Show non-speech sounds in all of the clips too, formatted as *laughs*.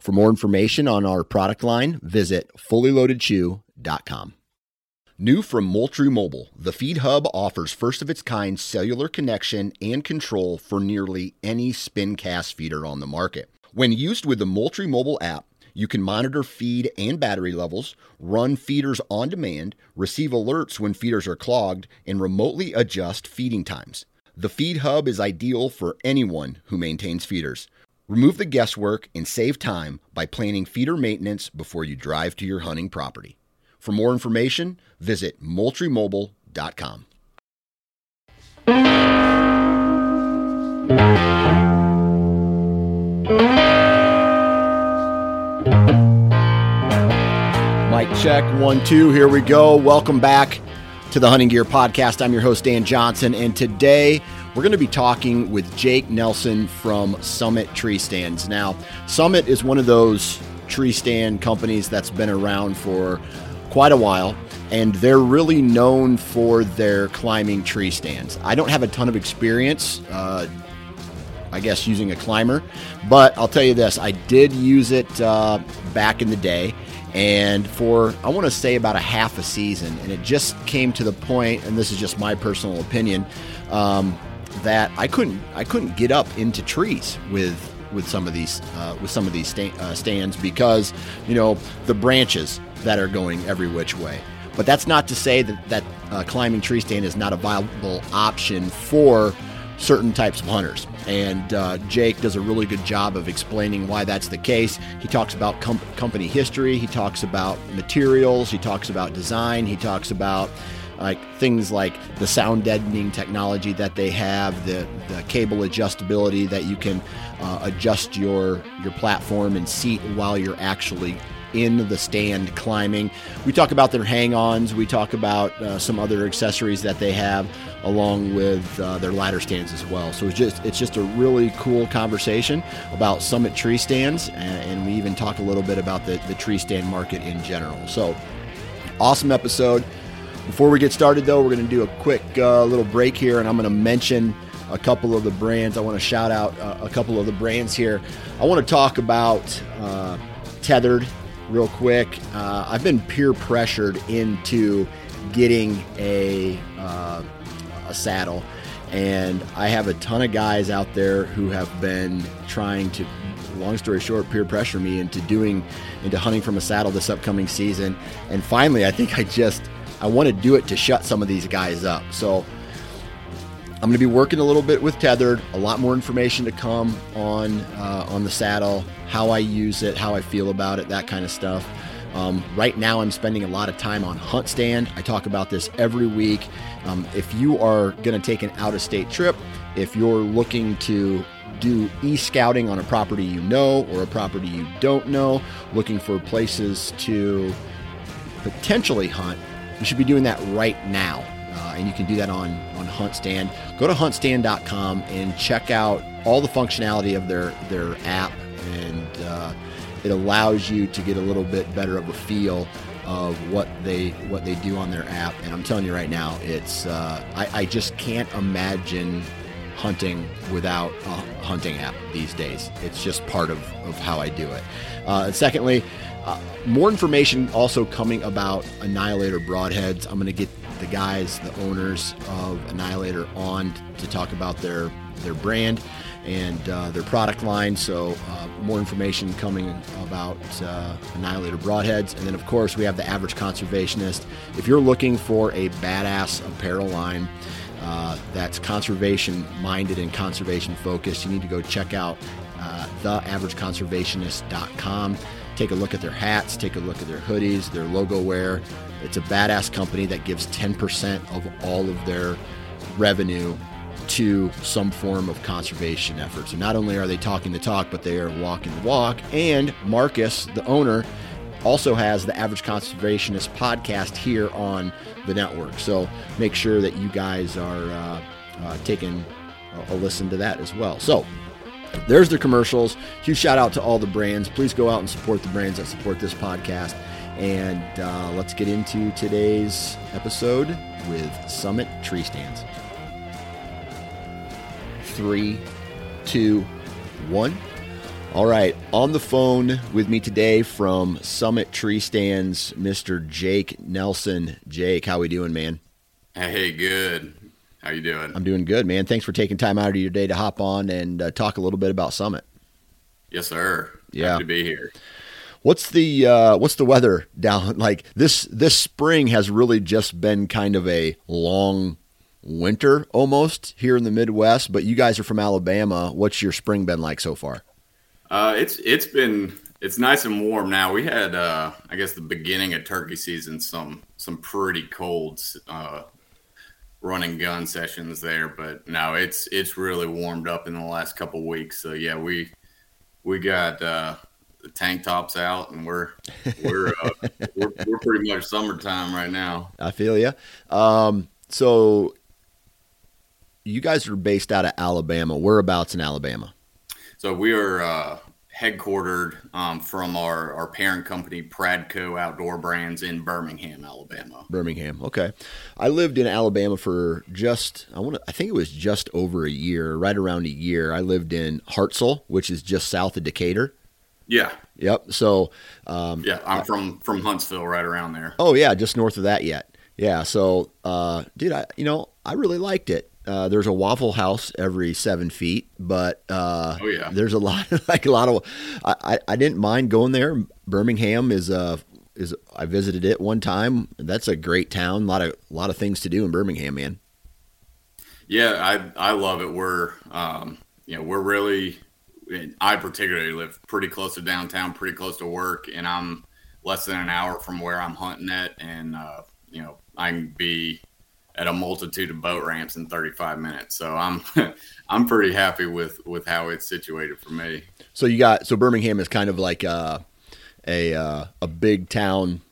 For more information on our product line, visit fullyloadedchew.com. New from Moultrie Mobile, the Feed Hub offers first of its kind cellular connection and control for nearly any spin cast feeder on the market. When used with the Moultrie Mobile app, you can monitor feed and battery levels, run feeders on demand, receive alerts when feeders are clogged, and remotely adjust feeding times. The Feed Hub is ideal for anyone who maintains feeders. Remove the guesswork and save time by planning feeder maintenance before you drive to your hunting property. For more information, visit moultriemobile.com. Mic check, one, two, here we go. Welcome back to the Hunting Gear Podcast. I'm your host, Dan Johnson, and today we're going to be talking with Jake Nelson from Summit Tree Stands. Now, Summit is one of those tree stand companies that's been around for quite a while, and they're really known for their climbing tree stands. I don't have a ton of experience. Uh, I guess using a climber, but I'll tell you this: I did use it uh, back in the day, and for I want to say about a half a season, and it just came to the point, and this is just my personal opinion, um, that I couldn't I couldn't get up into trees with with some of these uh, with some of these sta- uh, stands because you know the branches that are going every which way. But that's not to say that that uh, climbing tree stand is not a viable option for certain types of hunters. And uh, Jake does a really good job of explaining why that's the case. He talks about com- company history, he talks about materials, he talks about design, he talks about like things like the sound deadening technology that they have, the, the cable adjustability that you can uh, adjust your your platform and seat while you're actually in the stand climbing. We talk about their hang-ons. We talk about uh, some other accessories that they have, along with uh, their ladder stands as well. So it's just it's just a really cool conversation about Summit tree stands, and, and we even talk a little bit about the, the tree stand market in general. So awesome episode. Before we get started, though, we're going to do a quick uh, little break here, and I'm going to mention a couple of the brands. I want to shout out uh, a couple of the brands here. I want to talk about uh, Tethrd real quick. Uh, I've been peer pressured into getting a uh, a saddle, and I have a ton of guys out there who have been trying to. Long story short, peer pressure me into doing into hunting from a saddle this upcoming season, and finally, I think I just I want to do it to shut some of these guys up. So I'm going to be working a little bit with Tethrd. A lot more information to come on uh, on the saddle, how I use it, how I feel about it, that kind of stuff. Um, right now, I'm spending a lot of time on HuntStand. I talk about this every week. Um, if you are going to take an out of state trip, if you're looking to do e scouting on a property you know or a property you don't know, looking for places to potentially hunt, you should be doing that right now. Uh, and you can do that on, on HuntStand. Go to huntstand.com and check out all the functionality of their, their app. And uh, it allows you to get a little bit better of a feel of what they what they do on their app. And I'm telling you right now, it's uh, I, I just can't imagine hunting without a hunting app these days. It's just part of, of how I do it. Uh, secondly, uh, more information also coming about Annihilator broadheads. I'm going to get the guys, the owners of Annihilator, on to talk about their their brand and uh, their product line. So, uh, more information coming about uh, Annihilator broadheads. And then, of course, we have the average conservationist. If you're looking for a badass apparel line uh, that's conservation minded and conservation focused, you need to go check out uh, theaverageconservationist.com. Take a look at their hats, take a look at their hoodies, their logo wear. It's a badass company that gives 10% of all of their revenue to some form of conservation effort. So not only are they talking the talk, but they are walking the walk. And Marcus, the owner, also has the Average Conservationist podcast here on the network. So make sure that you guys are uh, uh, taking a listen to that as well. So there's the commercials. Huge shout out to all the brands. Please go out and support the brands that support this podcast. And uh, let's get into today's episode with Summit Tree Stands. Three, two, one. All right, on the phone with me today from Summit Tree Stands, Mr. Jake Nelson. Jake, how we doing, man? Hey, good. How you doing? I'm doing good, man. Thanks for taking time out of your day to hop on and uh, talk a little bit about Summit. Yes, sir. Yeah, Happy to be here. What's the uh, what's the weather down like this? This spring has really just been kind of a long winter almost here in the Midwest. But you guys are from Alabama. What's your spring been like so far? Uh, it's it's been it's nice and warm now. We had uh, I guess the beginning of turkey season some some pretty cold running gun sessions there, but no, it's it's really warmed up in the last couple weeks. So yeah, we we got uh, the tank tops out, and we're we're, uh, *laughs* we're we're pretty much summertime right now. I feel you. Um, so you guys are based out of Alabama. Whereabouts in Alabama? So we are uh, headquartered um, from our, our parent company, Pradco Outdoor Brands, in Birmingham, Alabama. Birmingham. Okay, I lived in Alabama for just I want to I think it was just over a year, right around a year. I lived in Hartselle, which is just south of Decatur. Yeah. Yep. So. Um, yeah, I'm from from Huntsville, right around there. Oh yeah, just north of that yet. Yeah. So, uh, dude, I you know I really liked it. Uh, there's a Waffle House every seven feet, but uh, oh yeah, there's a lot of, *laughs* like a lot of. I, I didn't mind going there. Birmingham is a is I visited it one time. That's a great town. A lot of a lot of things to do in Birmingham, man. Yeah, I I love it. We're um, you know we're really I particularly live pretty close to downtown, pretty close to work, and I'm less than an hour from where I'm hunting at, and uh, you know I can be at a multitude of boat ramps in 35 minutes. So I'm *laughs* I'm pretty happy with with how it's situated for me. So you got so Birmingham is kind of like a a uh, a big town,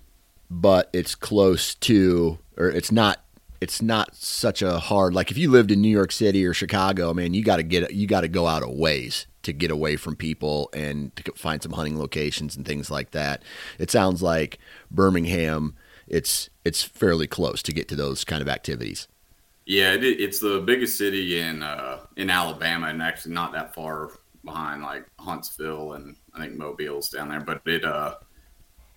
but it's close to or it's not it's not such a hard like if you lived in New York City or Chicago, man, you got to get you got to go out a ways to get away from people and to find some hunting locations and things like that. It sounds like Birmingham it's it's fairly close to get to those kind of activities. Yeah, it, it's the biggest city in uh, in Alabama, and actually not that far behind like Huntsville and I think Mobile's down there. But it uh,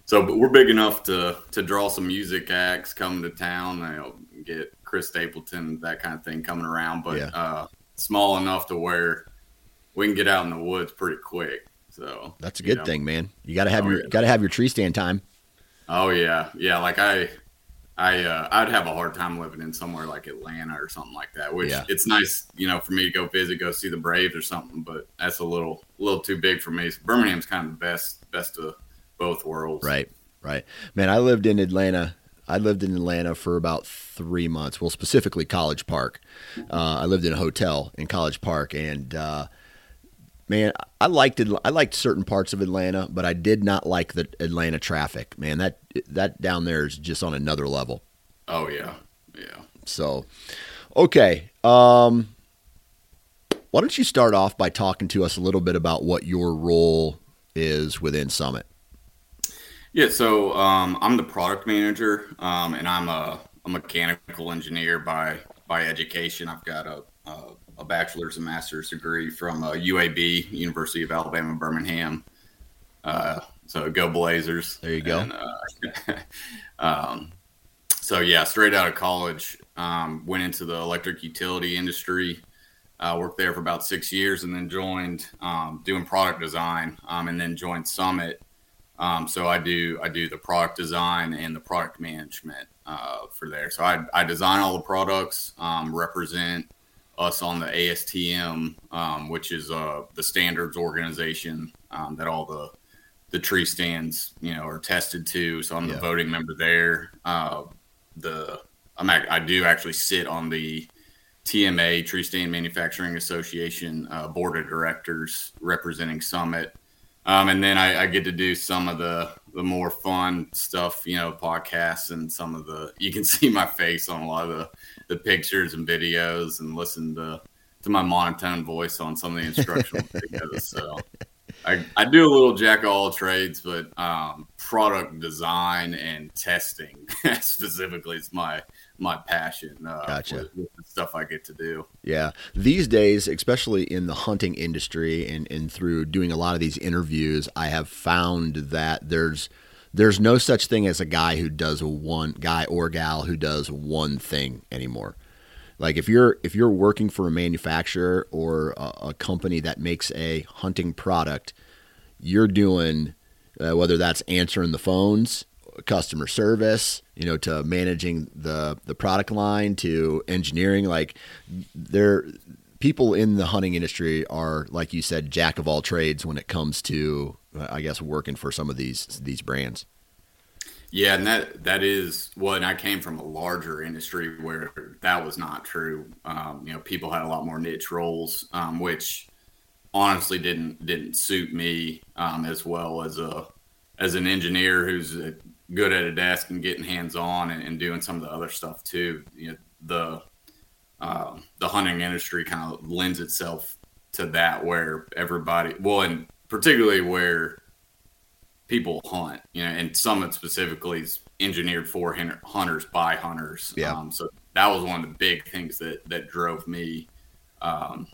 so but we're big enough to to draw some music acts coming to town. You know, get Chris Stapleton, that kind of thing coming around, but yeah. uh, small enough to where we can get out in the woods pretty quick. So that's a good know. thing, man. You got to have oh, your yeah. got to have your tree stand time. Oh yeah, yeah. Like I, I, uh, I'd have a hard time living in somewhere like Atlanta or something like that. Which yeah. it's nice, you know, for me to go visit, go see the Braves or something. But that's a little, little too big for me. So Birmingham's kind of the best, best of both worlds. Right, right. Man, I lived in Atlanta. I lived in Atlanta for about three months. Well, specifically College Park. Uh, I lived in a hotel in College Park, and uh, man, I liked it. I liked certain parts of Atlanta, but I did not like the Atlanta traffic. Man, that that down there is just on another level. Oh yeah, yeah. So, okay. Um, why don't you start off by talking to us a little bit about what your role is within Summit? Yeah, so um, I'm the product manager, um, and I'm a, a, mechanical engineer by by education. I've got a, a a bachelor's and master's degree from uh, UAB, University of Alabama, Birmingham. Uh, so go Blazers! There you go. And, uh, *laughs* um, so yeah, straight out of college, um, went into the electric utility industry. Uh, worked there for about six years, and then joined um, doing product design, um, and then joined Summit. Um, so I do I do the product design and the product management uh, for there. So I, I design all the products, um, represent us on the ASTM, um, which is uh, the standards organization um, that all the the tree stands you know are tested to. So I'm the voting member there. Uh, the I'm I do actually sit on the TMA Tree Stand Manufacturing Association uh, board of directors representing Summit. Um, and then I, I, get to do some of the the more fun stuff, you know, podcasts and some of the you can *laughs* see my face on a lot of the, the pictures and videos and listen to to my monotone voice on some of the instructional *laughs* videos. So I, I do a little jack of all trades, but um, product design and testing *laughs* specifically is my my passion. Uh, gotcha. With, with, the stuff I get to do. Yeah, these days, especially in the hunting industry, and and through doing a lot of these interviews, I have found that there's there's no such thing as a guy who does one guy or gal who does one thing anymore. Like if you're if you're working for a manufacturer or a, a company that makes a hunting product, you're doing uh, whether that's answering the phones, customer service, you know, to managing the the product line, to engineering. Like there, people in the hunting industry are, like you said, jack of all trades when it comes to, I guess, working for some of these these brands. Yeah, and that that is. Well, I came from a larger industry where that was not true. Um, you know, people had a lot more niche roles, um, which honestly didn't didn't suit me um, as well as a as an engineer who's good at a desk and getting hands on and, and, doing some of the other stuff too. You know, the uh, the hunting industry kind of lends itself to that where everybody well, and particularly where people hunt, you know, and Summit specifically is engineered for hunters by hunters. Yeah. Um, so that was one of the big things that that drove me um,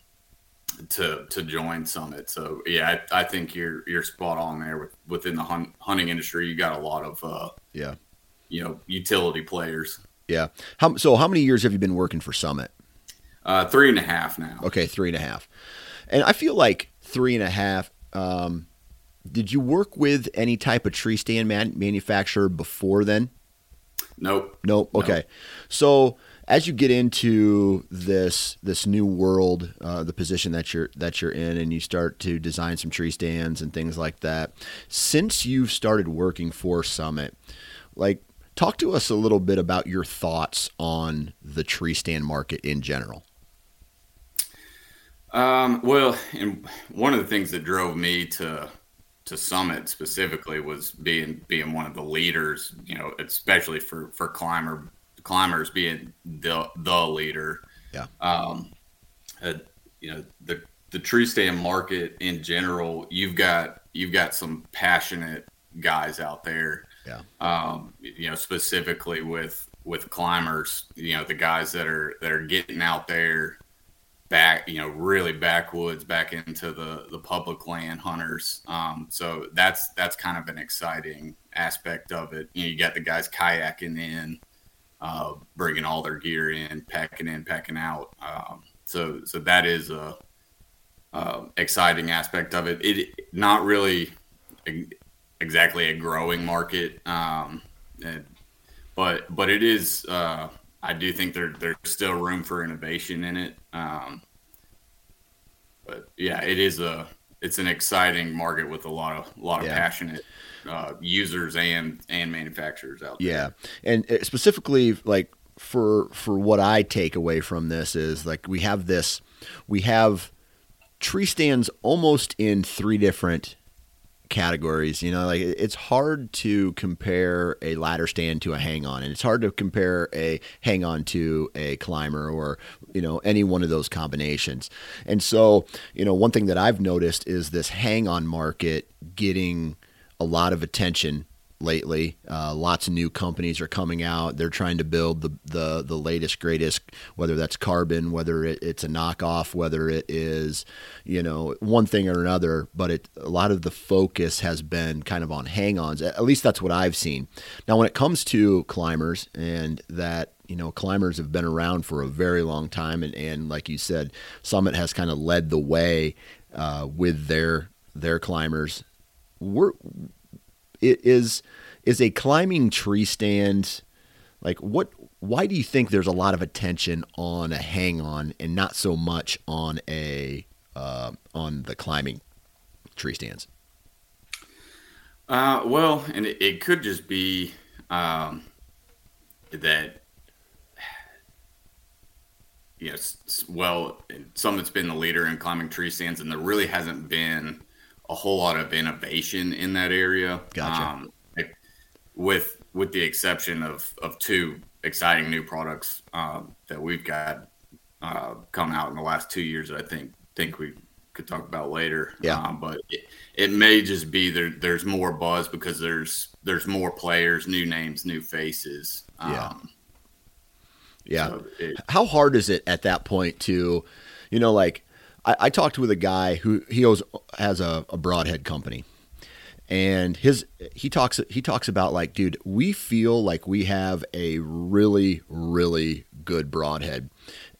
to to join Summit. So yeah, I, I, think you're you're spot on there with, within the hunt, hunting industry. You got a lot of uh, yeah, you know, utility players. Yeah. How so? How many years have you been working for Summit? Uh, three and a half now. Okay, three and a half. And I feel like three and a half. Um, did you work with any type of tree stand man- manufacturer before then? Nope. Nope. Okay. Nope. So as you get into this this new world, uh, the position that you're that you're in, and you start to design some tree stands and things like that, since you've started working for Summit, like talk to us a little bit about your thoughts on the tree stand market in general. Um, well, and one of the things that drove me to to Summit specifically was being being one of the leaders, you know, especially for for climber climbers being the the leader. Yeah. Um, uh, you know the the tree stand market in general. You've got you've got some passionate guys out there. Yeah. Um, you know, specifically with with climbers. You know, the guys that are that are getting out there back, you know, really backwoods back into the the public land hunters. Um, so that's that's kind of an exciting aspect of it. You know, you got the guys kayaking in, uh, bringing all their gear in, packing in, packing out. Um, so so that is a, a, exciting aspect of it. It not really exactly a growing market, um, and, but but it is. Uh, I do think there there's still room for innovation in it. Um, but yeah, it is a it's an exciting market with a lot of a lot of yeah. passionate uh, users and and manufacturers out there. Yeah, and uh, specifically like for for what I take away from this is like we have this we have tree stands almost in three different categories. You know, like it's hard to compare a ladder stand to a hang on, and it's hard to compare a hang on to a climber or, you know, any one of those combinations. And so, you know, one thing that I've noticed is this hang on market getting a lot of attention lately. Uh, lots of new companies are coming out. They're trying to build the the, the latest, greatest, whether that's carbon, whether it, it's a knockoff, whether it is, you know, one thing or another. But it, a lot of the focus has been kind of on hang-ons. At least that's what I've seen. Now, when it comes to climbers and that you know, climbers have been around for a very long time, and, and like you said, Summit has kind of led the way uh, with their their climbers. We're it is is a climbing tree stand. Like what why do you think there's a lot of attention on a hang on and not so much on a uh, on the climbing tree stands? Uh, well and it, it, could just be um, that yes well summit's been the leader in climbing tree stands and there really hasn't been a whole lot of innovation in that area. Gotcha. Um, with with the exception of of two exciting new products um, that we've got uh, come out in the last two years that I think think we could talk about later. Yeah. Um, but it, it may just be there. There's more buzz because there's there's more players, new names, new faces. Um, yeah. Yeah. So it, How hard is it at that point to, you know, like I, I talked with a guy who he owes, has a, a broadhead company, and his he talks he talks about like, dude, we feel like we have a really really good broadhead,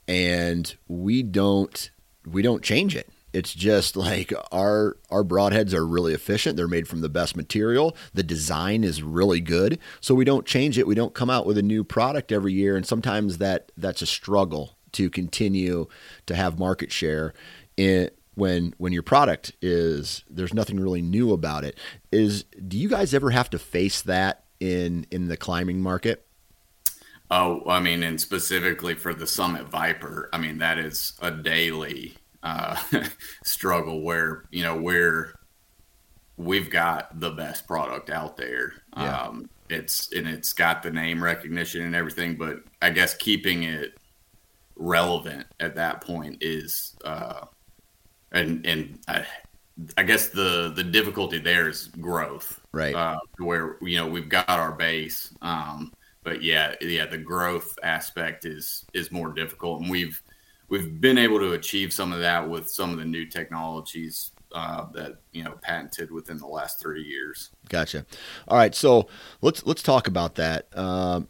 and we don't we don't change it. It's just like our our broadheads are really efficient. They're made from the best material. The design is really good, so we don't change it. We don't come out with a new product every year, and sometimes that that's a struggle to continue to have market share in when when your product is there's nothing really new about it. Is do you guys ever have to face that in in the climbing market? Oh i mean and specifically for the summit viper i mean that is a daily uh, *laughs* struggle where you know we're we've got the best product out there. Yeah. um, it's and it's got the name recognition and everything but i guess keeping it relevant at that point is uh, and and I, I, guess the the difficulty there is growth, right? Uh, where you know we've got our base, um, but yeah, yeah, the growth aspect is is more difficult, and we've we've been able to achieve some of that with some of the new technologies uh, that you know patented within the last three years. Gotcha. All right, so let's let's talk about that. Um,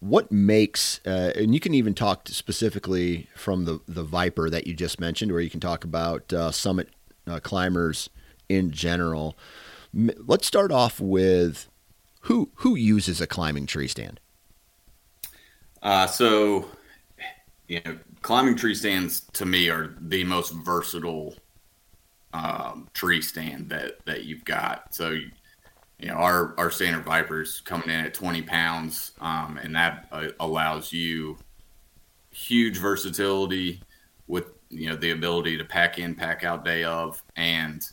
what makes uh, and you can even talk specifically from the the viper that you just mentioned where you can talk about uh, summit uh, climbers in general. Let's start off with who who uses a climbing tree stand? Uh, so you know climbing tree stands to me are the most versatile um, tree stand that that you've got. So know, our our standard Vipers coming in at 20 pounds, um, and that uh, allows you huge versatility with you know the ability to pack in, pack out day of, and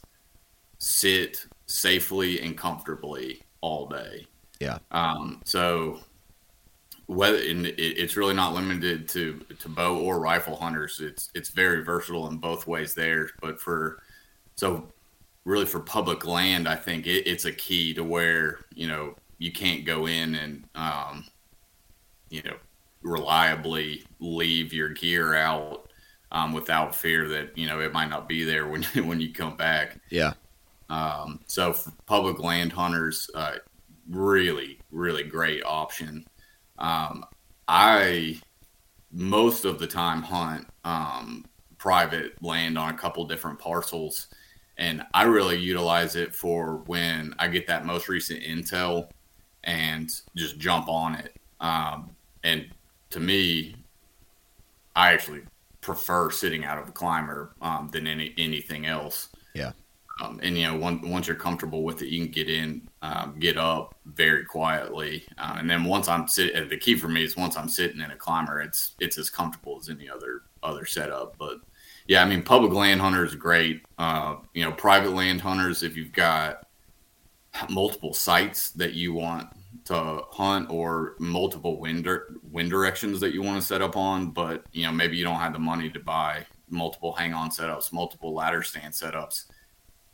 sit safely and comfortably all day. Yeah. Um, so whether it, it's really not limited to to bow or rifle hunters. It's it's very versatile in both ways there. But for so really for public land, I think it, it's a key to where you know you can't go in and um, you know reliably leave your gear out um, without fear that you know it might not be there when *laughs* when you come back. Yeah. Um, so for public land hunters, uh, really really great option. Um, I most of the time hunt um, private land on a couple different parcels and I really utilize it for when I get that most recent intel and just jump on it. Um, and to me, I actually prefer sitting out of a climber um, than any anything else. Yeah. Um, and you know, one, once you're comfortable with it, you can get in, um, get up very quietly, uh, and then once I'm sitting, the key for me is once I'm sitting in a climber, it's it's as comfortable as any other other setup. But yeah, I mean, public land hunters great. Uh, you know, private land hunters, if you've got multiple sites that you want to hunt or multiple wind wind directions that you want to set up on, but you know, maybe you don't have the money to buy multiple hang on setups, multiple ladder stand setups.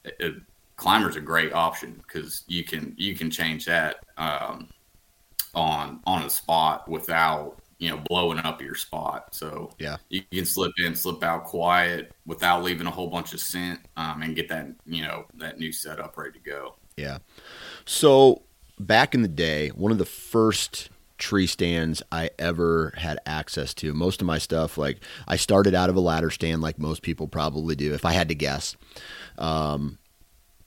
It, climber's a great option because you can you can change that um, on on a spot without you know blowing up your spot. So yeah, you can slip in, slip out quiet without leaving a whole bunch of scent, um, and get that you know that new setup ready to go. Yeah. So back in the day, one of the first tree stands I ever had access to. Most of my stuff, like I started out of a ladder stand, like most people probably do, if I had to guess. Um,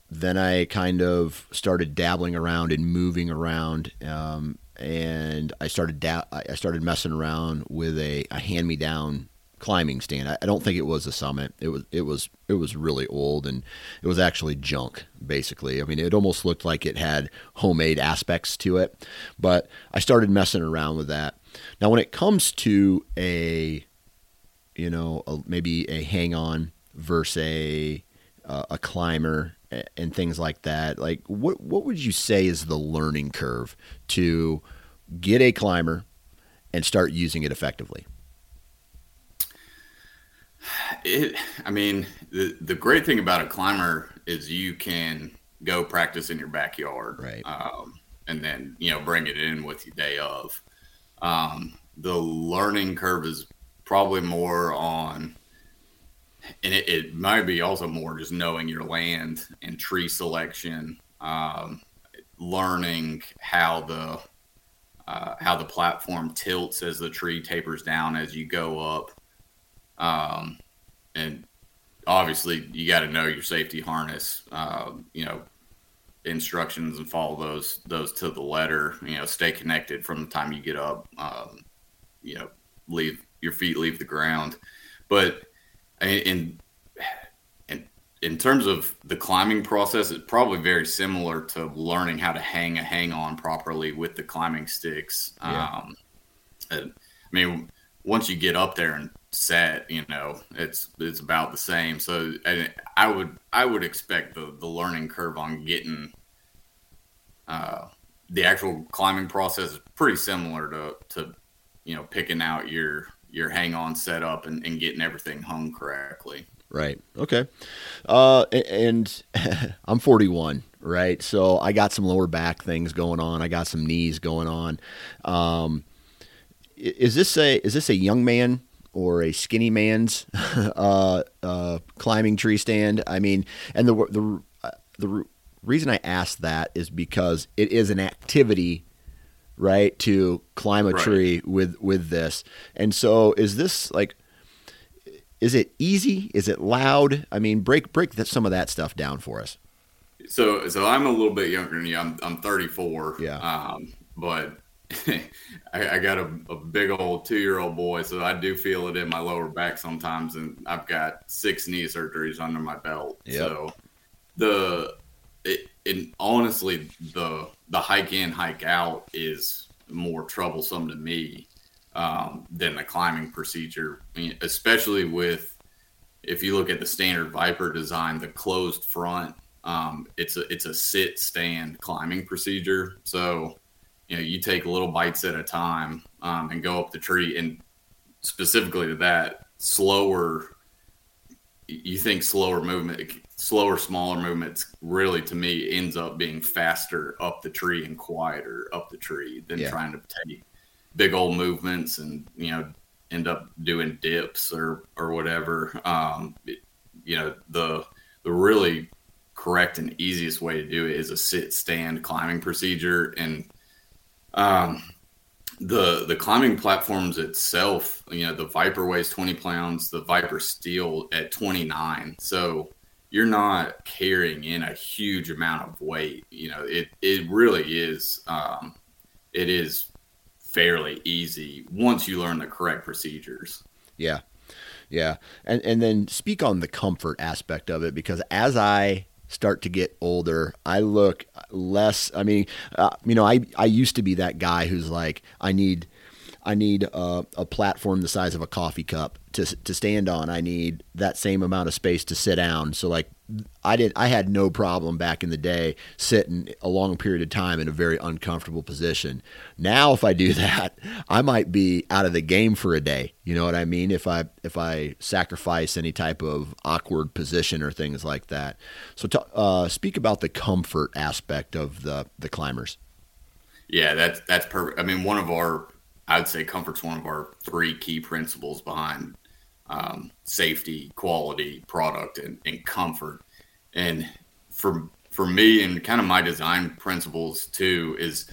then I kind of started dabbling around and moving around, um, and I started da- I started messing around with a, a hand me down climbing stand. I, I, don't think it was a summit. It was it was it was really old and it was actually junk basically. I mean, it almost looked like it had homemade aspects to it. But I started messing around with that. Now, when it comes to a you know a, maybe a hang on versus a a climber and things like that, like what what would you say is the learning curve to get a climber and start using it effectively? It, I mean, the the great thing about a climber is you can go practice in your backyard, right? Um, and then you know bring it in with you day of. Um, the learning curve is probably more on, and it, it, might be also more just knowing your land and tree selection, um, learning how the uh, how the platform tilts as the tree tapers down as you go up. Um, and obviously, you got to know your safety harness. Uh, you know, instructions and follow those those to the letter. You know, stay connected from the time you get up. Um, you know, leave your feet leave the ground. But in in in terms of the climbing process, it's probably very similar to learning how to hang a hang on properly with the climbing sticks. Yeah. Um, I mean, once you get up there and set, you know, it's it's about the same. So I would I would expect the the learning curve on getting uh, the actual climbing process is pretty similar to to you know picking out your your hang on setup and, and getting everything hung correctly. Right. Okay. Uh, and *laughs* I'm 41, right? So I got some lower back things going on. I got some knees going on. Um, is this a is this a young man or a skinny man's *laughs* uh, uh, climbing tree stand? I mean, and the the the reason I ask that is because it is an activity, right, to climb a right. tree with with this. And so, is this like? Is it easy? Is it loud? I mean, break break some of that stuff down for us. So, so I'm a little bit younger than you. I'm I'm 34. Yeah. Um, but *laughs* I, I, got a, a big old two year old boy, so I do feel it in my lower back sometimes, and I've got six knee surgeries under my belt. Yep. So the it, and honestly, the the hike in hike out is more troublesome to me um, than the climbing procedure, I mean, especially with if you look at the standard Viper design, the closed front. Um, it's a it's a sit stand climbing procedure, so you know you take little bites at a time um, and go up the tree and specifically to that slower you think slower movement slower smaller movements really to me ends up being faster up the tree and quieter up the tree than yeah. trying to take big old movements and you know end up doing dips or or whatever um, it, you know the the really correct and easiest way to do it is a sit stand climbing procedure and um, the the climbing platforms itself, you know, the Viper weighs 20 pounds, the Viper Steel at 29. So you're not carrying in a huge amount of weight. You know, it it really is um, it is fairly easy once you learn the correct procedures. Yeah. Yeah. And and then speak on the comfort aspect of it because as I start to get older, I look less. I mean, uh, you know, I I used to be that guy who's like, I need. I need a, a, platform the size of a coffee cup to to stand on, I need that same amount of space to sit down. So like I did I had no problem back in the day sitting a long period of time in a very uncomfortable position. Now if I do *laughs* that, I might be out of the game for a day. You know what I mean? If I if I sacrifice any type of awkward position or things like that. So to, uh, speak about the comfort aspect of the the climbers. Yeah, that's that's perfect. I mean, one of our I'd say comfort's one of our three key principles behind um, safety, quality, product, and, and comfort. And for for me, and kind of my design principles too, is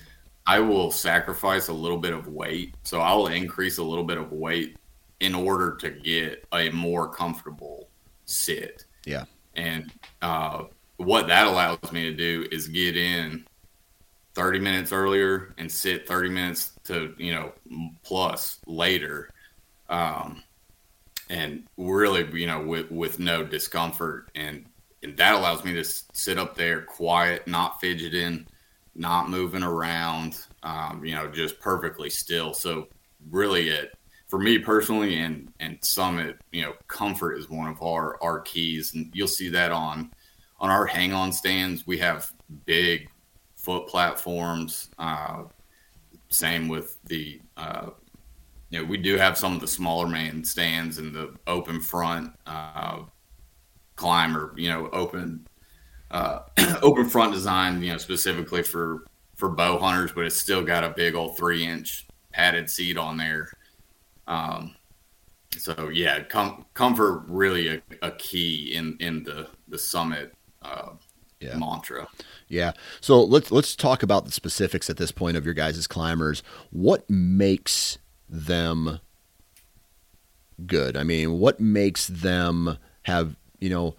I will sacrifice a little bit of weight. So I will increase a little bit of weight in order to get a more comfortable sit. Yeah. And uh, what that allows me to do is get in 30 minutes earlier and sit 30 minutes to, you know, plus later. Um, and really, you know, with with no discomfort, and and that allows me to sit up there quiet, not fidgeting, not moving around, um, you know, just perfectly still. So really, it for me personally, and and Summit, you know, comfort is one of our our keys, and you'll see that on on our hang on stands. We have big foot platforms. Uh, same with the uh, you know, we do have some of the smaller main stands and the open front uh, climber, you know, open uh, *clears throat* open front design, you know, specifically for for bow hunters, but it's still got a big old three inch padded seat on there. Um, so yeah, com- comfort really a, a, key in in the the summit uh, yeah. mantra. Yeah. So let's let's talk about the specifics at this point of your guys' climbers. What makes them good? I mean, what makes them have you know?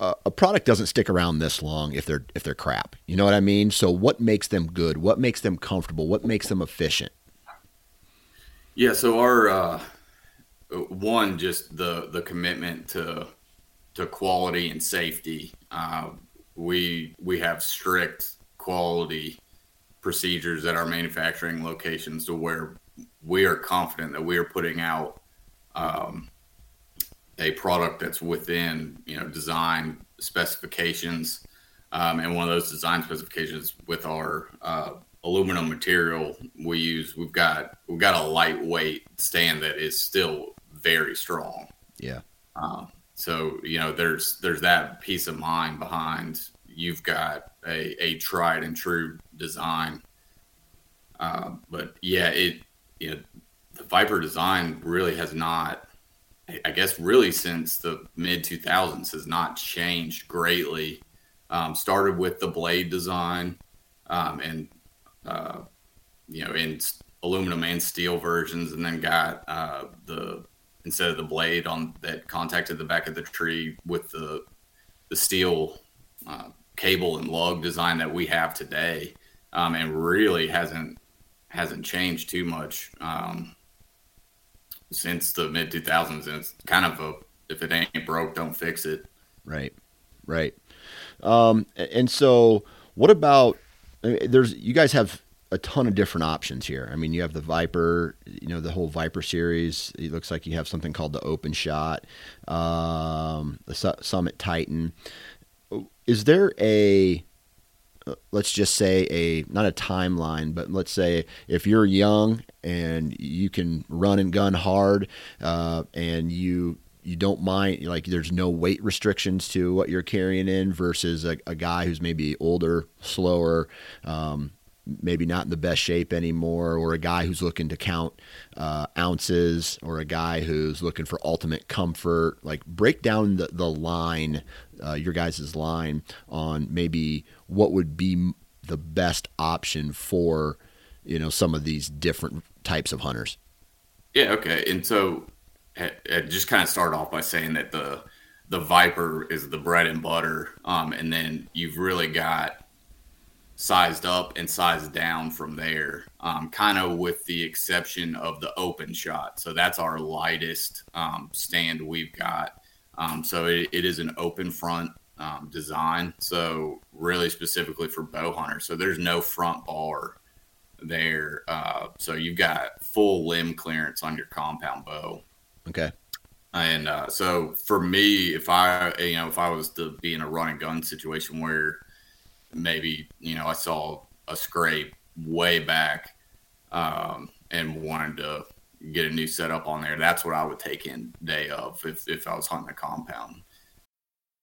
A, a, product doesn't stick around this long if they're if they're crap. You know what I mean? So what makes them good? What makes them comfortable? What makes them efficient? Yeah, so our uh, one just the the commitment to to quality and safety. Uh, we we have strict quality procedures at our manufacturing locations to where we are confident that we are putting out um, a product that's within you know design specifications um, and one of those design specifications with our uh, aluminum material we use we've got we've got a lightweight stand that is still very strong yeah um, so you know there's there's that peace of mind behind you've got a, a tried and true design. Uh, but yeah, it you know, the Viper design really has not, I guess, really since the mid 2000s has not changed greatly. Um, started with the blade design, um, and uh, you know, in aluminum and steel versions, and then got uh, the instead of the blade on that contacted the back of the tree with the the steel uh, cable and lug design that we have today, um, and really hasn't hasn't changed too much um, since the mid 2000s. And it's kind of a if it ain't broke, don't fix it. Right, right. Um, and so, what about? There's you guys have a ton of different options here. I mean, you have the Viper, you know, the whole Viper series. It looks like you have something called the Open Shot, um, the Su- Summit Titan is there a let's just say a not a timeline, but let's say if you're young and you can run and gun hard, uh, and you you don't mind like there's no weight restrictions to what you're carrying in versus a, a guy who's maybe older, slower, um, maybe not in the best shape anymore, or a guy who's looking to count uh, ounces, or a guy who's looking for ultimate comfort. Like break down the, the line, uh, your guys' line on maybe what would be the best option for you know some of these different types of hunters. Yeah. Okay. And so, I just kind of start off by saying that the the Viper is the bread and butter, um, and then you've really got sized up and sized down from there, um, kind of with the exception of the open shot. So that's our lightest um, stand we've got. Um, so it, it is an open front um, design. So really specifically for bow hunters. So there's no front bar there. Uh, so you've got full limb clearance on your compound bow. Okay. And uh, so for me, if I you know if I was to be in a run and gun situation where maybe you know I saw a scrape way back um, and wanted to get a new setup on there, that's what I would take in day of if if I was hunting a compound.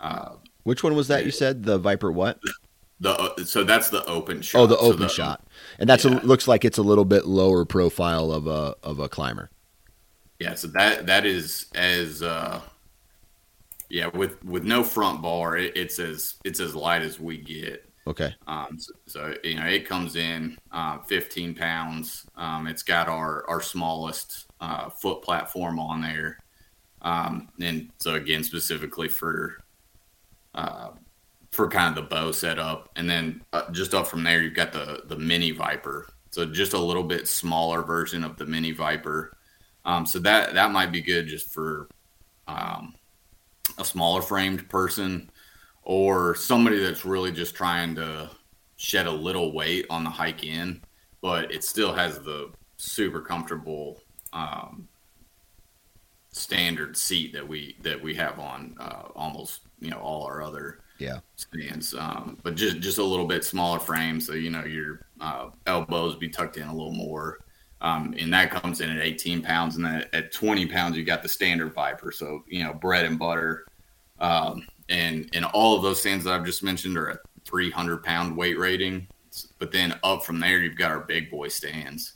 Uh, Which one was that you said? The Viper what? the uh, so that's the open shot. Oh, the So open shot. And that's yeah. a, looks like it's a little bit lower profile of a of a climber. Yeah, so that that is as uh yeah, with with no front bar, it, it's as it's as light as we get. Okay. Um, so, so you know, it comes in uh, 15 pounds. Um, it's got our our smallest uh, foot platform on there, um, and so again, specifically for uh, for kind of the bow setup, and then uh, just up from there, you've got the the mini Viper. So just a little bit smaller version of the mini Viper. Um, so that that might be good just for um, a smaller framed person or somebody that's really just trying to shed a little weight on the hike in, but it still has the super comfortable um, standard seat that we that we have on uh, almost you know all our other Yeah. stands, um, but just just a little bit smaller frame, so you know your uh, elbows be tucked in a little more. Um, and that comes in at 18 pounds, and then at 20 pounds you got the standard Viper, so you know bread and butter. Um, and and all of those stands that I've just mentioned are a 300 pound weight rating. But then up from there, you've got our big boy stands.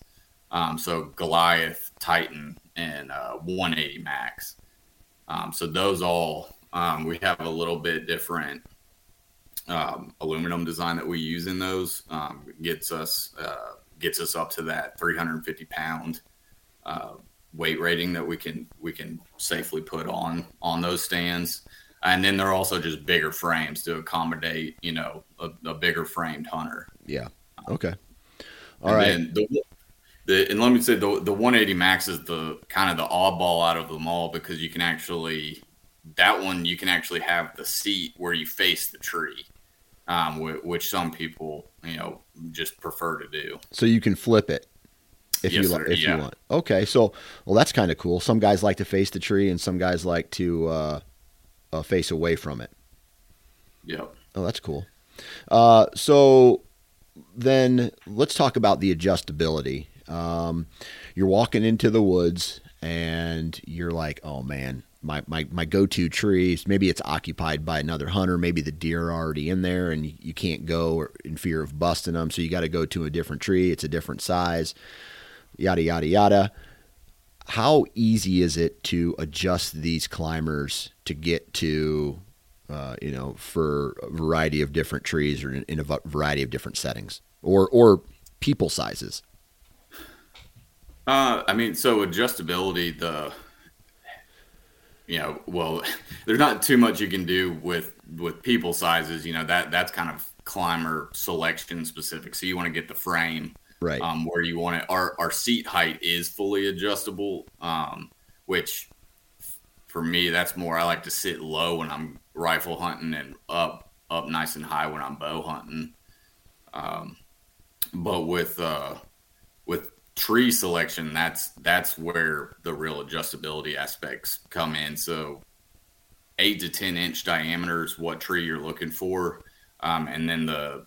Um, so Goliath, Titan, and uh, 180 Max. Um, so those all um, we have a little bit different um, aluminum design that we use in those. Um, gets us uh, gets us up to that 350 pound uh, weight rating that we can we can safely put on on those stands. And then they're also just bigger frames to accommodate, you know, a, a bigger framed hunter. Yeah. Okay. All and right. the, the and let me say the the 180 max is the kind of the oddball out of them all because you can actually that one you can actually have the seat where you face the tree, um, which, which some people you know just prefer to do. So you can flip it if Yes, you sir. if Yeah. you want. Okay. So well that's kind of cool. Some guys like to face the tree and some guys like to uh, uh, face away from it. Yep. Oh, that's cool. Uh, so then let's talk about the adjustability. Um, you're walking into the woods and you're like, oh man, my, my, my go-to trees, maybe it's occupied by another hunter. Maybe the deer are already in there and you, you can't go in fear of busting them. So you got to go to a different tree. It's a different size, yada, yada, yada. How easy is it to adjust these climbers to get to uh, you know, for a variety of different trees or in, in a variety of different settings or or people sizes. Uh, I mean, so adjustability, the you know, well, *laughs* there's not too much you can do with with people sizes. You know that that's kind of climber selection specific. So you want to get the frame Right. um, where you want it. Our our seat height is fully adjustable, um, which for me that's more. I like to sit low when I'm rifle hunting and up up nice and high when I'm bow hunting. Um, but with uh, with tree selection, that's that's where the real adjustability aspects come in. So eight to ten inch diameters, what tree you're looking for, um, and then the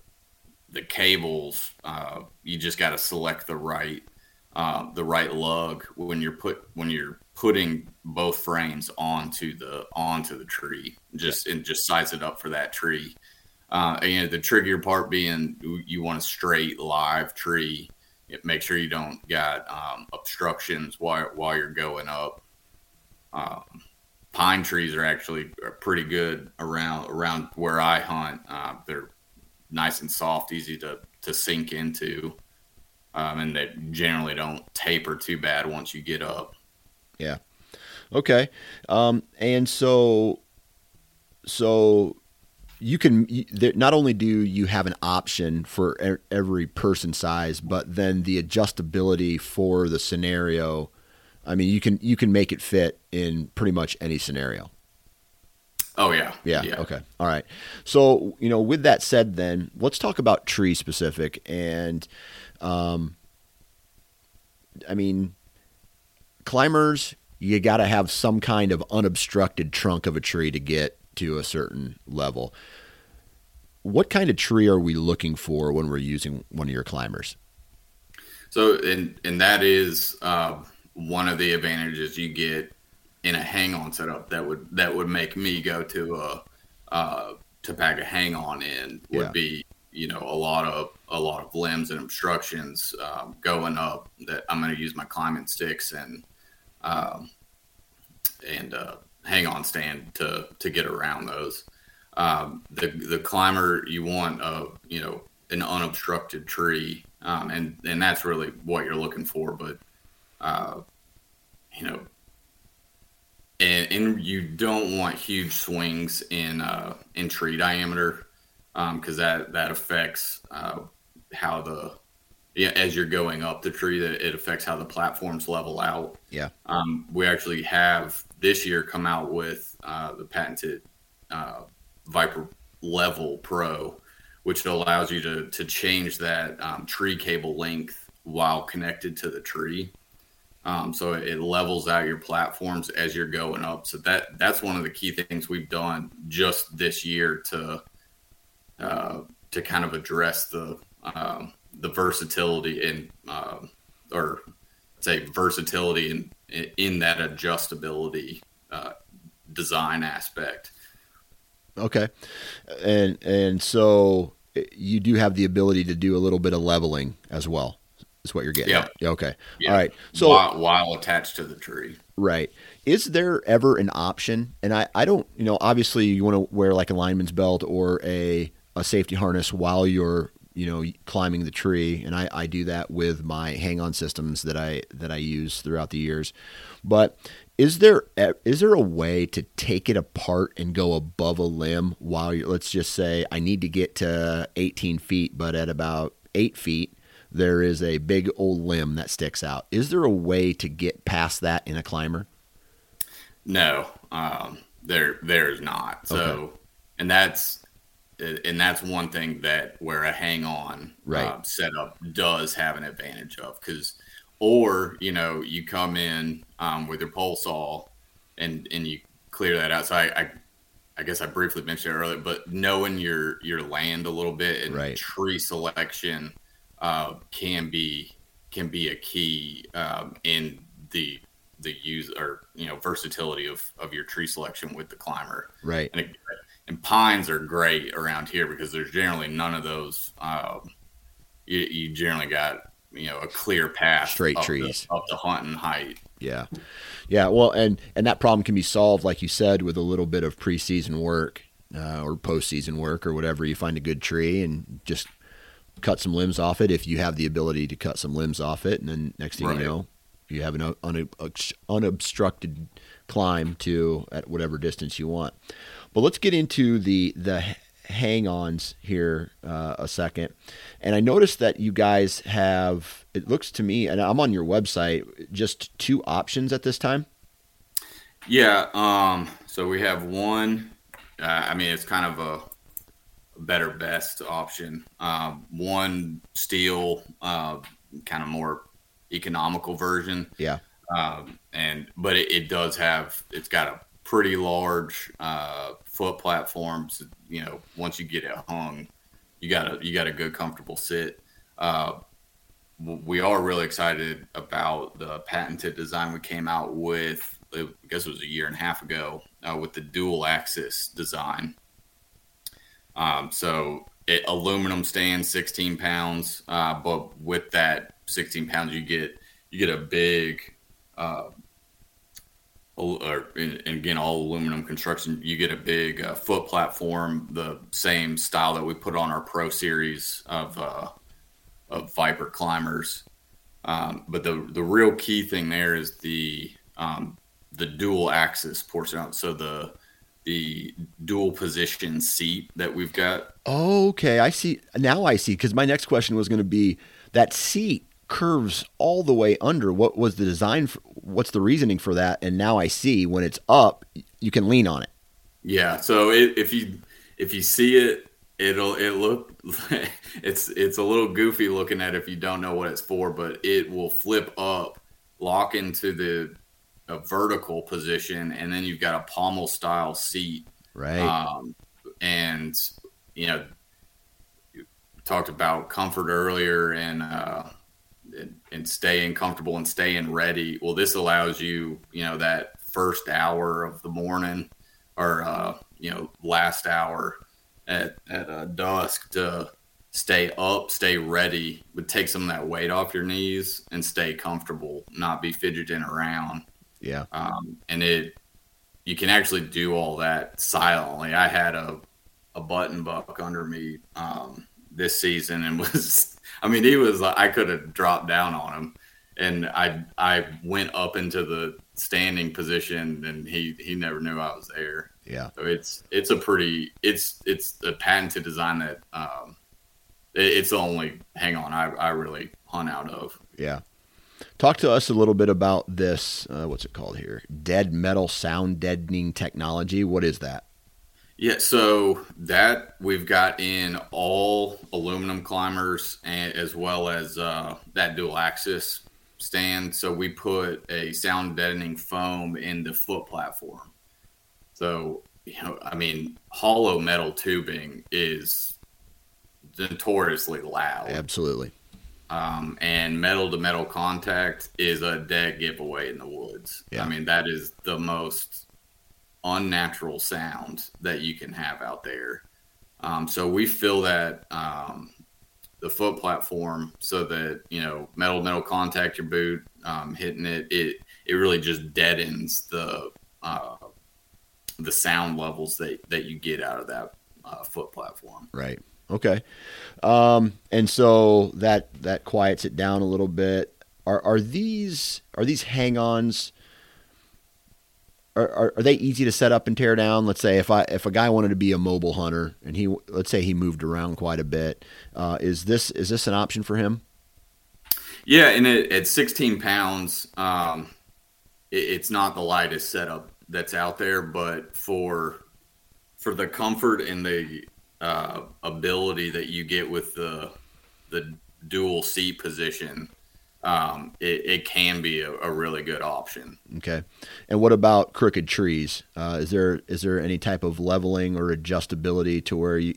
the cables. Uh, you just got to select the right uh, the right lug when you're put when you're putting both frames onto the onto the tree. Just and just size it up for that tree. Uh, and the trickier part being you want a straight live tree. Make sure you don't got um, obstructions while while you're going up. Um, pine trees are actually are pretty good around around where I hunt. Uh, they're nice and soft, easy to to sink into, um, and they generally don't taper too bad once you get up. Yeah. Okay. Um, and so, so you can not only do you have an option for every person size, but then the adjustability for the scenario. I mean, you can you can make it fit in pretty much any scenario. Oh yeah. yeah. Yeah. Okay. All right. So you know, with that said, then let's talk about tree specific and, um, I mean, climbers, you got to have some kind of unobstructed trunk of a tree to get to a certain level. What kind of tree are we looking for when we're using one of your climbers? So, and and that is uh, one of the advantages you get in a hang-on setup that would that would make me go to a uh, to pack a hang-on in would yeah. be you know a lot of a lot of limbs and obstructions um, going up that I'm going to use my climbing sticks and um, and uh, hang on stand to to get around those. Um, the the climber you want a you know an unobstructed tree, um, and and that's really what you're looking for. But uh, you know and, and you don't want huge swings in uh, in tree diameter because um, that that affects uh, how the yeah, as you're going up the tree that it affects how the platforms level out. Yeah. Um, we actually have this year come out with uh, the patented uh, Viper Level Pro, which allows you to to change that um, tree cable length while connected to the tree. Um, so it levels out your platforms as you're going up. So that that's one of the key things we've done just this year to uh, to kind of address the um, the versatility in uh, or say versatility in in that adjustability uh, design aspect. Okay, and and so you do have the ability to do a little bit of leveling as well is what you're getting. Yeah. Okay. All right. So while, while, attached to the tree. Right. Is there ever an option? And I, I don't, you know, obviously you want to wear like a lineman's belt or a, a safety harness while you're, you know, climbing the tree. And I, I do that with my hang on systems that I, that I use throughout the years. But is there is there a way to take it apart and go above a limb while you let's just say I need to get to 18 feet, but at about eight feet, there is a big old limb that sticks out. Is there a way to get past that in a climber? No, um, there there is not. So, okay. and that's and that's one thing that where a hang on right. uh, setup does have an advantage of because, or you know, you come in um, with your pole saw and and you clear that out. So I, I I guess I briefly mentioned it earlier, but knowing your your land a little bit and right. tree selection uh, can be can be a key um, in the the use or you know versatility of of your tree selection with the climber. Right. And, it, and pines are great around here because there's generally none of those. Um, you, you generally got you know a clear path straight up trees the, up the hunting height yeah yeah well and and that problem can be solved like you said with a little bit of preseason work uh, or postseason work or whatever you find a good tree and just cut some limbs off it if you have the ability to cut some limbs off it, and then next thing right. you know, you have an unobstructed climb to at whatever distance you want. But let's get into the the hang-ons here uh, a second. And I noticed that you guys have it looks to me, and I'm on your website, just two options at this time. Yeah. Um. So we have one. Uh, I mean, it's kind of a better best option. Um, one steel, uh, kind of more economical version. Yeah. Um, and but it, it, does have it's got a pretty large uh, foot platforms. You know, once you get it hung, you got a you got a good comfortable sit. Uh, we are really excited about the patented design we came out with. I guess it was a year and a half ago uh, with the dual axis design. Um, so it, aluminum stand, 16 pounds, uh, but with that 16 pounds, you get you get a big, uh, or and again all aluminum construction. You get a big uh, foot platform, the same style that we put on our Pro Series of uh, of Viper climbers. Um, but the the real key thing there is the um, the dual axis portion. So the the dual position seat that we've got. Okay, I see. Now I see. Because my next question was going to be that seat curves all the way under. What was the design? For, what's the reasoning for that? And now I see when it's up, you can lean on it. Yeah. So it, if you if you see it, it'll it look *laughs* it's it's a little goofy looking at it if you don't know what it's for, but it will flip up, lock into the a vertical position, and then you've got a pommel style seat. Right. Um, and you know, you talked about comfort earlier and uh, and, and staying comfortable and staying ready. Well, this allows you, you know, that first hour of the morning or uh, you know last hour at at uh, dusk to stay up, stay ready, but take some of that weight off your knees and stay comfortable, not be fidgeting around. Yeah. Um, and it, you can actually do all that silently. I had a, a button buck under me um, this season and *laughs* was, I mean, he was, like, I could have dropped down on him and I, I went up into the standing position and he, he never knew I was there. Yeah. So it's, it's a pretty, it's, it's a patented design that, um, it, it's the only hang on I, I really hunt out of. Yeah. Talk to us a little bit about this. Uh, what's it called here? Dead metal sound deadening technology. What is that? Yeah, so that we've got in all aluminum climbers and as well as uh, that dual axis stand. So we put a sound deadening foam in the foot platform. So, you know, I mean, hollow metal tubing is notoriously loud. Absolutely. Um, and metal to metal contact is a dead giveaway in the woods. Yeah. I mean, that is the most unnatural sound that you can have out there. Um, so we fill that um, the foot platform so that you know metal metal contact your boot um, hitting it it it really just deadens the uh, the sound levels that that you get out of that uh, foot platform. Right. Okay. Um, and so that that quiets it down a little bit. Are are these are these hang-ons? Are, are, are they easy to set up and tear down? Let's say if I if a guy wanted to be a mobile hunter and he let's say he moved around quite a bit, uh, is this is this an option for him? Yeah, and it, at 16 pounds, um, it, it's not the lightest setup that's out there, but for for the comfort and the uh, ability that you get with the the dual seat position, um, it, it can be a, a really good option. Okay. And what about crooked trees? Uh, is there is there any type of leveling or adjustability to where you,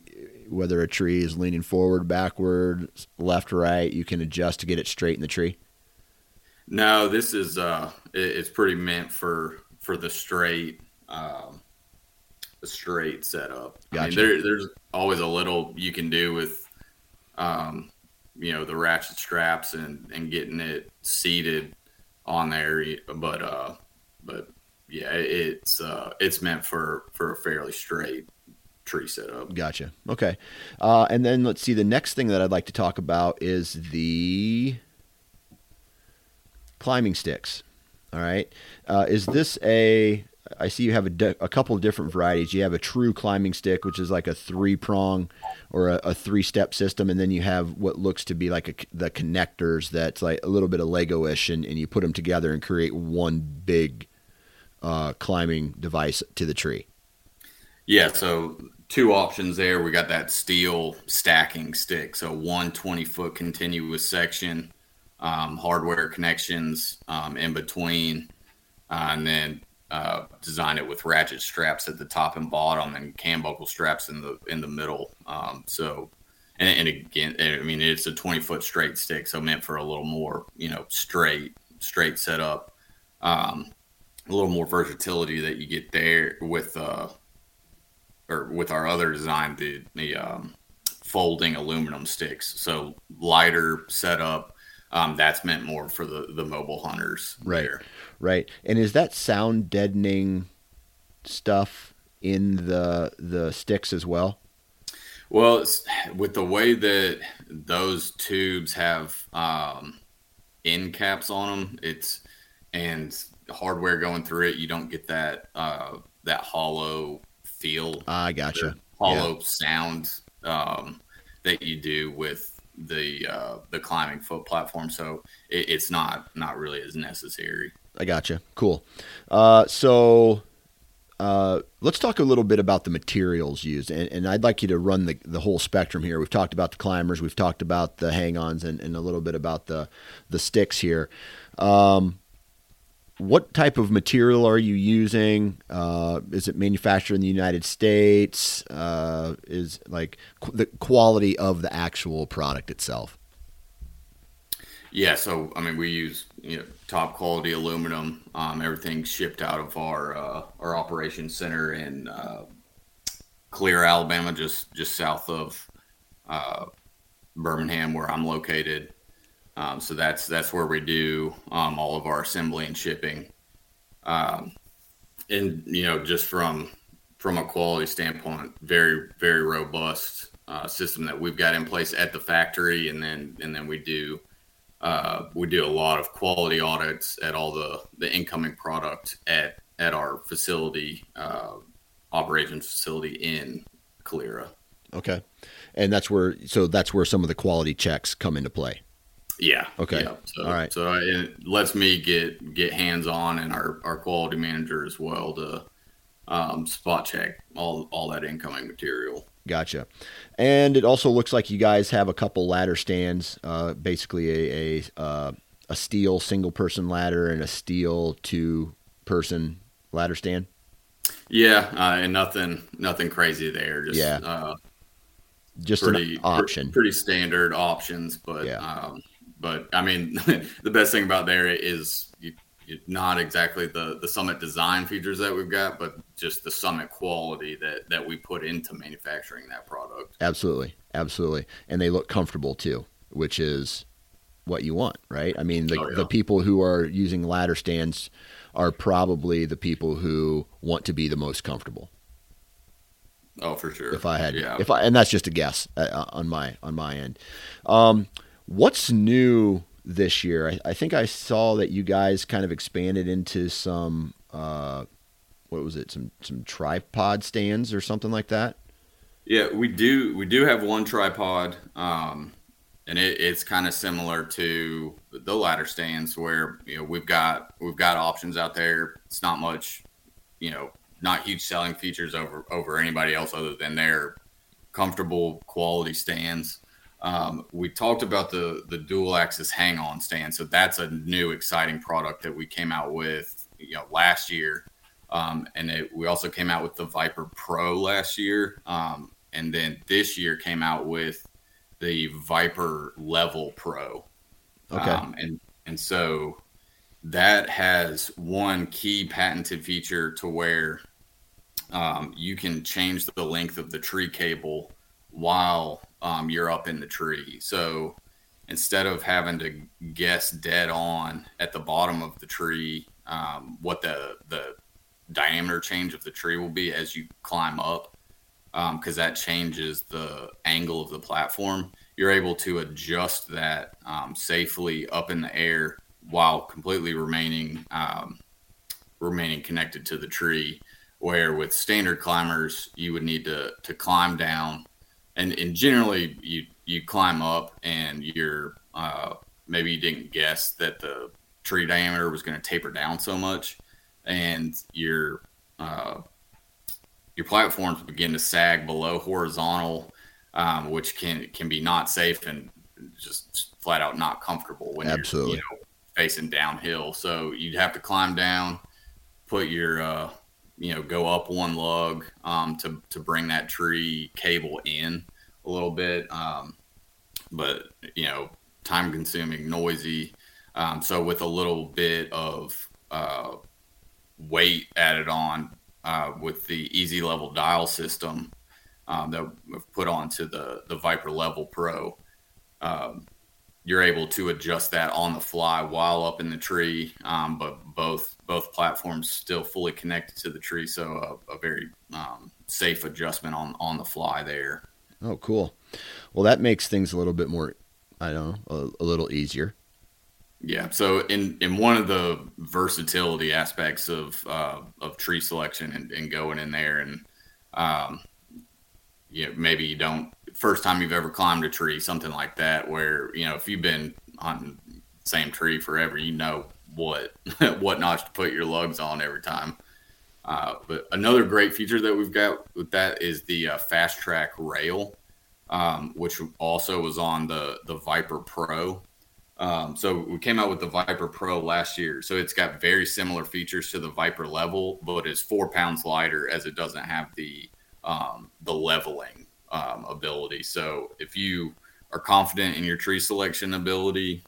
whether a tree is leaning forward, backward, left, right, you can adjust to get it straight in the tree? No, this is uh, it, it's pretty meant for for the straight um, the straight setup. I mean, there, there's always a little you can do with um, you know the ratchet straps and and getting it seated on there, but uh, but yeah, it's uh, it's meant for for a fairly straight tree setup. Gotcha. Okay. Uh, and then let's see. The next thing that I'd like to talk about is the climbing sticks. All right. Uh, is this a? I see you have a, a couple of different varieties. You have a true climbing stick, which is like a three prong or a, a three step system, and then you have what looks to be like a, the connectors that's like a little bit of Lego ish, and, and you put them together and create one big uh, climbing device to the tree. Yeah, so two options there. We got that steel stacking stick, so one 20 foot continuous section, um, hardware connections um, in between, uh, and then uh, design it with ratchet straps at the top and bottom, and cam buckle straps in the in the middle. Um, so, and, and again, I mean, it's a 20 foot straight stick, so meant for a little more, you know, straight straight setup. Um, a little more versatility that you get there with uh, or with our other design, the the um, folding aluminum sticks. So lighter setup. Um, that's meant more for the the mobile hunters. Right. there. Right. And is that sound deadening stuff in the the sticks as well? Well, it's, with the way that those tubes have um, end caps on them, it's and hardware going through it, you don't get that uh, that hollow feel. I gotcha. Hollow yeah. sound um, that you do with the uh, the climbing foot platform. So it, it's not not really as necessary. I gotcha. Cool. Uh, so uh, let's talk a little bit about the materials used, and, and, I'd like you to run the, the whole spectrum here. We've talked about the climbers, we've talked about the hang-ons, and, and a little bit about the the sticks here. Um, what type of material are you using? Uh, is it manufactured in the United States? Uh, is like qu- the quality of the actual product itself? Yeah, so I mean, we use you know top quality aluminum. Um, everything's shipped out of our uh, our operations center in uh, Calera, Alabama, just just south of uh, Birmingham, where I'm located. Um, so that's that's where we do um, all of our assembly and shipping. Um, and you know, just from from a quality standpoint, very very robust uh, system that we've got in place at the factory, and then and then we do uh, we do a lot of quality audits at all the the incoming product at at our facility uh, operations facility in Calera. Okay, and that's where so that's where some of the quality checks come into play. Yeah. Okay. Yeah. So, all right. So it lets me get get hands on and our our quality manager as well to um, spot check all all that incoming material. Gotcha. And it also looks like you guys have a couple ladder stands, uh, basically a a, uh, a steel single person ladder and a steel two person ladder stand. Yeah, uh, and nothing nothing crazy there. Just yeah. Uh, just pretty, an option. pretty standard options, but yeah. Um, but I mean, *laughs* the best thing about there is not exactly the the Summit design features that we've got, but just the Summit quality that that we put into manufacturing that product. Absolutely, absolutely, and they look comfortable too, which is what you want, right? I mean, the oh, yeah. the people who are using ladder stands are probably the people who want to be the most comfortable. Oh, for sure. If I had, yeah. if I, and that's just a guess uh, on my on my end. Um, what's new this year. I, I, think I saw that you guys kind of expanded into some uh, what was it? Some some tripod stands or something like that. Yeah, we do. We do have one tripod, um, and it, it's kind of similar to the ladder stands, where you know we've got we've got options out there. It's not much, you know, not huge selling features over over anybody else other than their comfortable quality stands. Um, we talked about the the dual axis hang on stand, so that's a new exciting product that we came out with you know last year, um, and it, we also came out with the Viper Pro last year, um, and then this year came out with the Viper Level Pro. Okay, um, and and so that has one key patented feature to where um, you can change the length of the tree cable while um, you're up in the tree. So instead of having to guess dead on at the bottom of the tree um, what the the diameter change of the tree will be as you climb up, because um, that changes the angle of the platform. You're able to adjust that um, safely up in the air while completely remaining um, remaining connected to the tree. Where with standard climbers, you would need to to climb down and and generally you you climb up and you're uh, maybe you didn't guess that the tree diameter was going to taper down so much, and your uh, your platforms begin to sag below horizontal, um, which can can be not safe and just flat out not comfortable when Absolutely. you're you know, facing downhill. So you'd have to climb down, put your uh, you know go up one lug um, to to bring that tree cable in a little bit, um, but you know time consuming, noisy. Um, so with a little bit of uh, weight added on uh, with the easy level dial system um, that we've put onto the the Viper Level Pro. Um, you're able to adjust that on the fly while up in the tree, um, but both both platforms still fully connected to the tree, so a, a very um, safe adjustment on on the fly there. Oh, cool. Well, that makes things a little bit more, I don't know, a, a little easier. Yeah. So in in one of the versatility aspects of uh, of tree selection and, and, going in there and um, you know, maybe you don't first time you've ever climbed a tree, something like that, where you know if you've been hunting same tree forever, you know what *laughs* what notch to put your lugs on every time. Uh, but another great feature that we've got with that is the uh, fast track rail, um, which also was on the the Viper Pro. Um, so we came out with the Viper Pro last year. So it's got very similar features to the Viper Level, but it's four pounds lighter as it doesn't have the um, the leveling um, ability. So if you are confident in your tree selection ability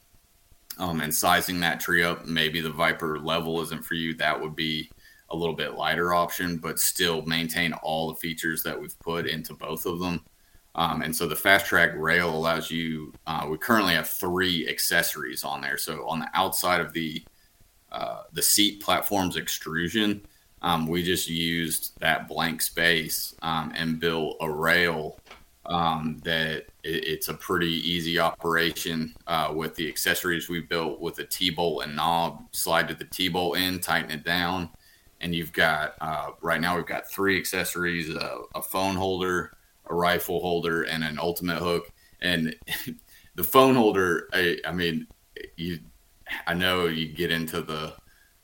um, and sizing that tree up, maybe the Viper level isn't for you. That would be a little bit lighter option, but still maintain all the features that we've put into both of them. Um, and so the fast track rail allows you. Uh, we currently have three accessories on there. So on the outside of the uh, the seat platform's extrusion, um, we just used that blank space um, and built a rail um, that it, it's a pretty easy operation uh, with the accessories we built with a T-bolt and knob. Slide to the T-bolt in, tighten it down, and you've got uh, right now we've got three accessories: a, a phone holder, a rifle holder, and an ultimate hook. And *laughs* the phone holder, I, I mean, you, I know you get into the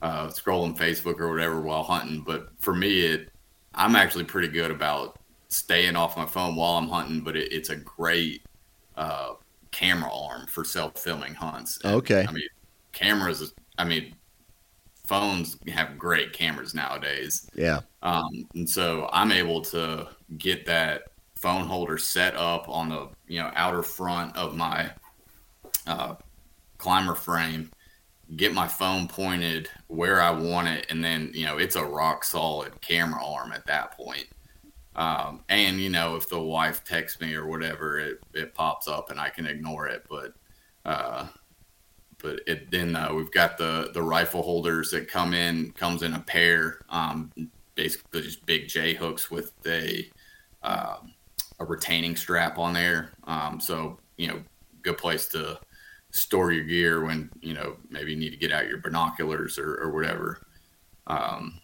uh, scrolling Facebook or whatever while hunting. But for me, it I'm actually pretty good about staying off my phone while I'm hunting. But it, it's a great uh, camera arm for self filming hunts. And, okay. I mean, cameras. I mean, phones have great cameras nowadays. Yeah. Um, and so I'm able to get that phone holder set up on the you know outer front of my uh, climber frame get my phone pointed where I want it, and then you know it's a rock solid camera arm at that point. Um, and you know if the wife texts me or whatever, it it pops up and I can ignore it. But uh, but it then uh, we've got the the rifle holders that come in comes in a pair, um, basically just big J hooks with a uh, a retaining strap on there. Um, so you know good place to store your gear when you know maybe you need to get out your binoculars or, or whatever. Um,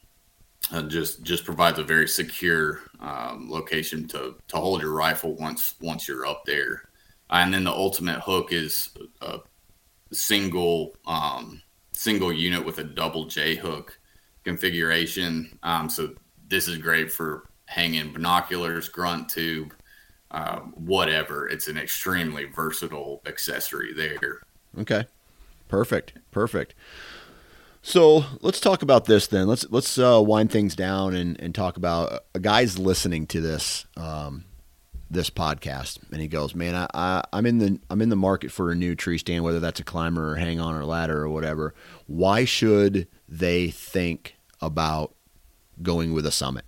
just just provides a very secure um, location to to hold your rifle once once you're up there. And then the ultimate hook is a single um, single unit with a double J hook configuration. Um, so this is great for hanging binoculars, grunt tube, um, whatever. It's an extremely versatile accessory there. Okay, perfect, perfect. So let's talk about this then. Let's let's uh, wind things down and, and talk about a uh, guy's listening to this um, this podcast, and he goes, "Man, I, I I'm in the I'm in the market for a new tree stand, whether that's a climber or hang on or ladder or whatever. Why should they think about going with a summit?"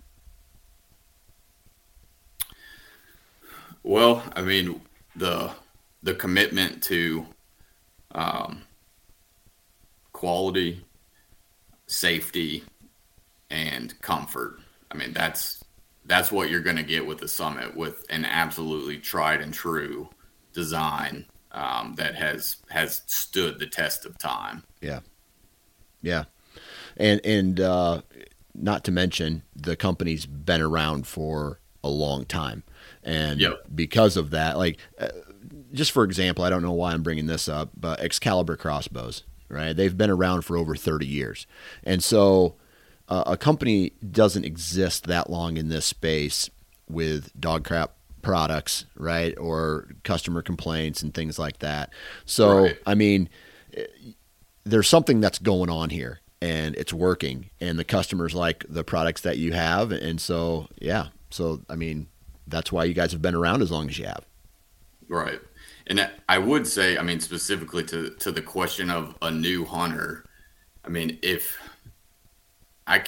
Well, I mean the the commitment to um, quality, safety, and comfort. I mean that's that's what you're going to get with the summit with an absolutely tried and true design um, that has has stood the test of time. Yeah, yeah, and and uh, not to mention the company's been around for a long time and yep. because of that, like uh, just for example, I don't know why I'm bringing this up, but Excalibur crossbows, right? They've been around for over 30 years, and so uh, a company doesn't exist that long in this space with dog crap products, right? Or customer complaints and things like that. So, right. I mean, there's something that's going on here and it's working and the customers like the products that you have. And so, yeah. So, I mean, that's why you guys have been around as long as you have. Right. And I would say, I mean, specifically to, to the question of a new hunter, I mean, if I,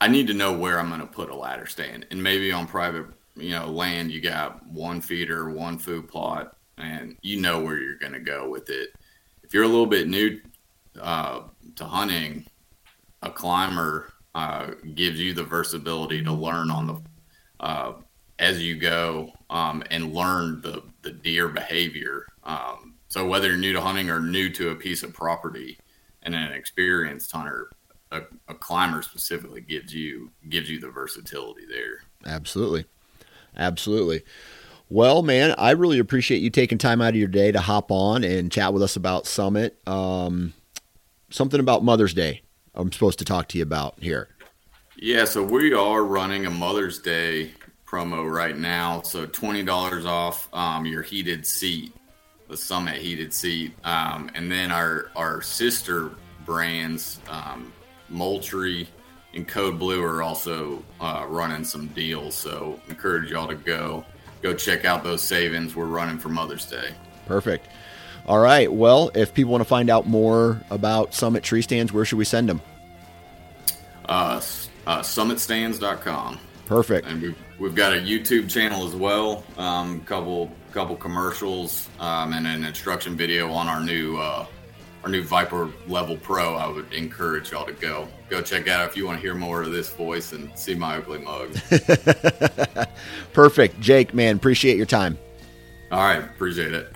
I need to know where I'm going to put a ladder stand and maybe on private, you know, land, you got one feeder, one food plot, and you know where you're going to go with it. If you're a little bit new uh, to hunting, a climber uh, gives you the versatility to learn on the uh, as you go um, and learn the, the deer behavior um, so whether you're new to hunting or new to a piece of property, and an experienced hunter, a, a climber specifically gives you gives you the versatility there. Absolutely, absolutely. Well, man, I really appreciate you taking time out of your day to hop on and chat with us about Summit. Um, something about Mother's Day. I'm supposed to talk to you about here. Yeah, so we are running a Mother's Day promo right now. So twenty dollars off um, your heated seat, the Summit heated seat, um, and then our our sister brands, um, Moultrie and Code Blue, are also uh, running some deals. So encourage y'all to go go check out those savings we're running for Mother's Day. Perfect. All right. Well, if people want to find out more about Summit Tree Stands, where should we send them? Uh, uh, summitstands.com. Perfect. And we've, we've got a YouTube channel as well. Um, couple couple commercials um, and an instruction video on our new uh, our new Viper Level Pro. I would encourage y'all to go go check out if you want to hear more of this voice and see my ugly mug. *laughs* Perfect, Jake. Man, appreciate your time. All right, appreciate it.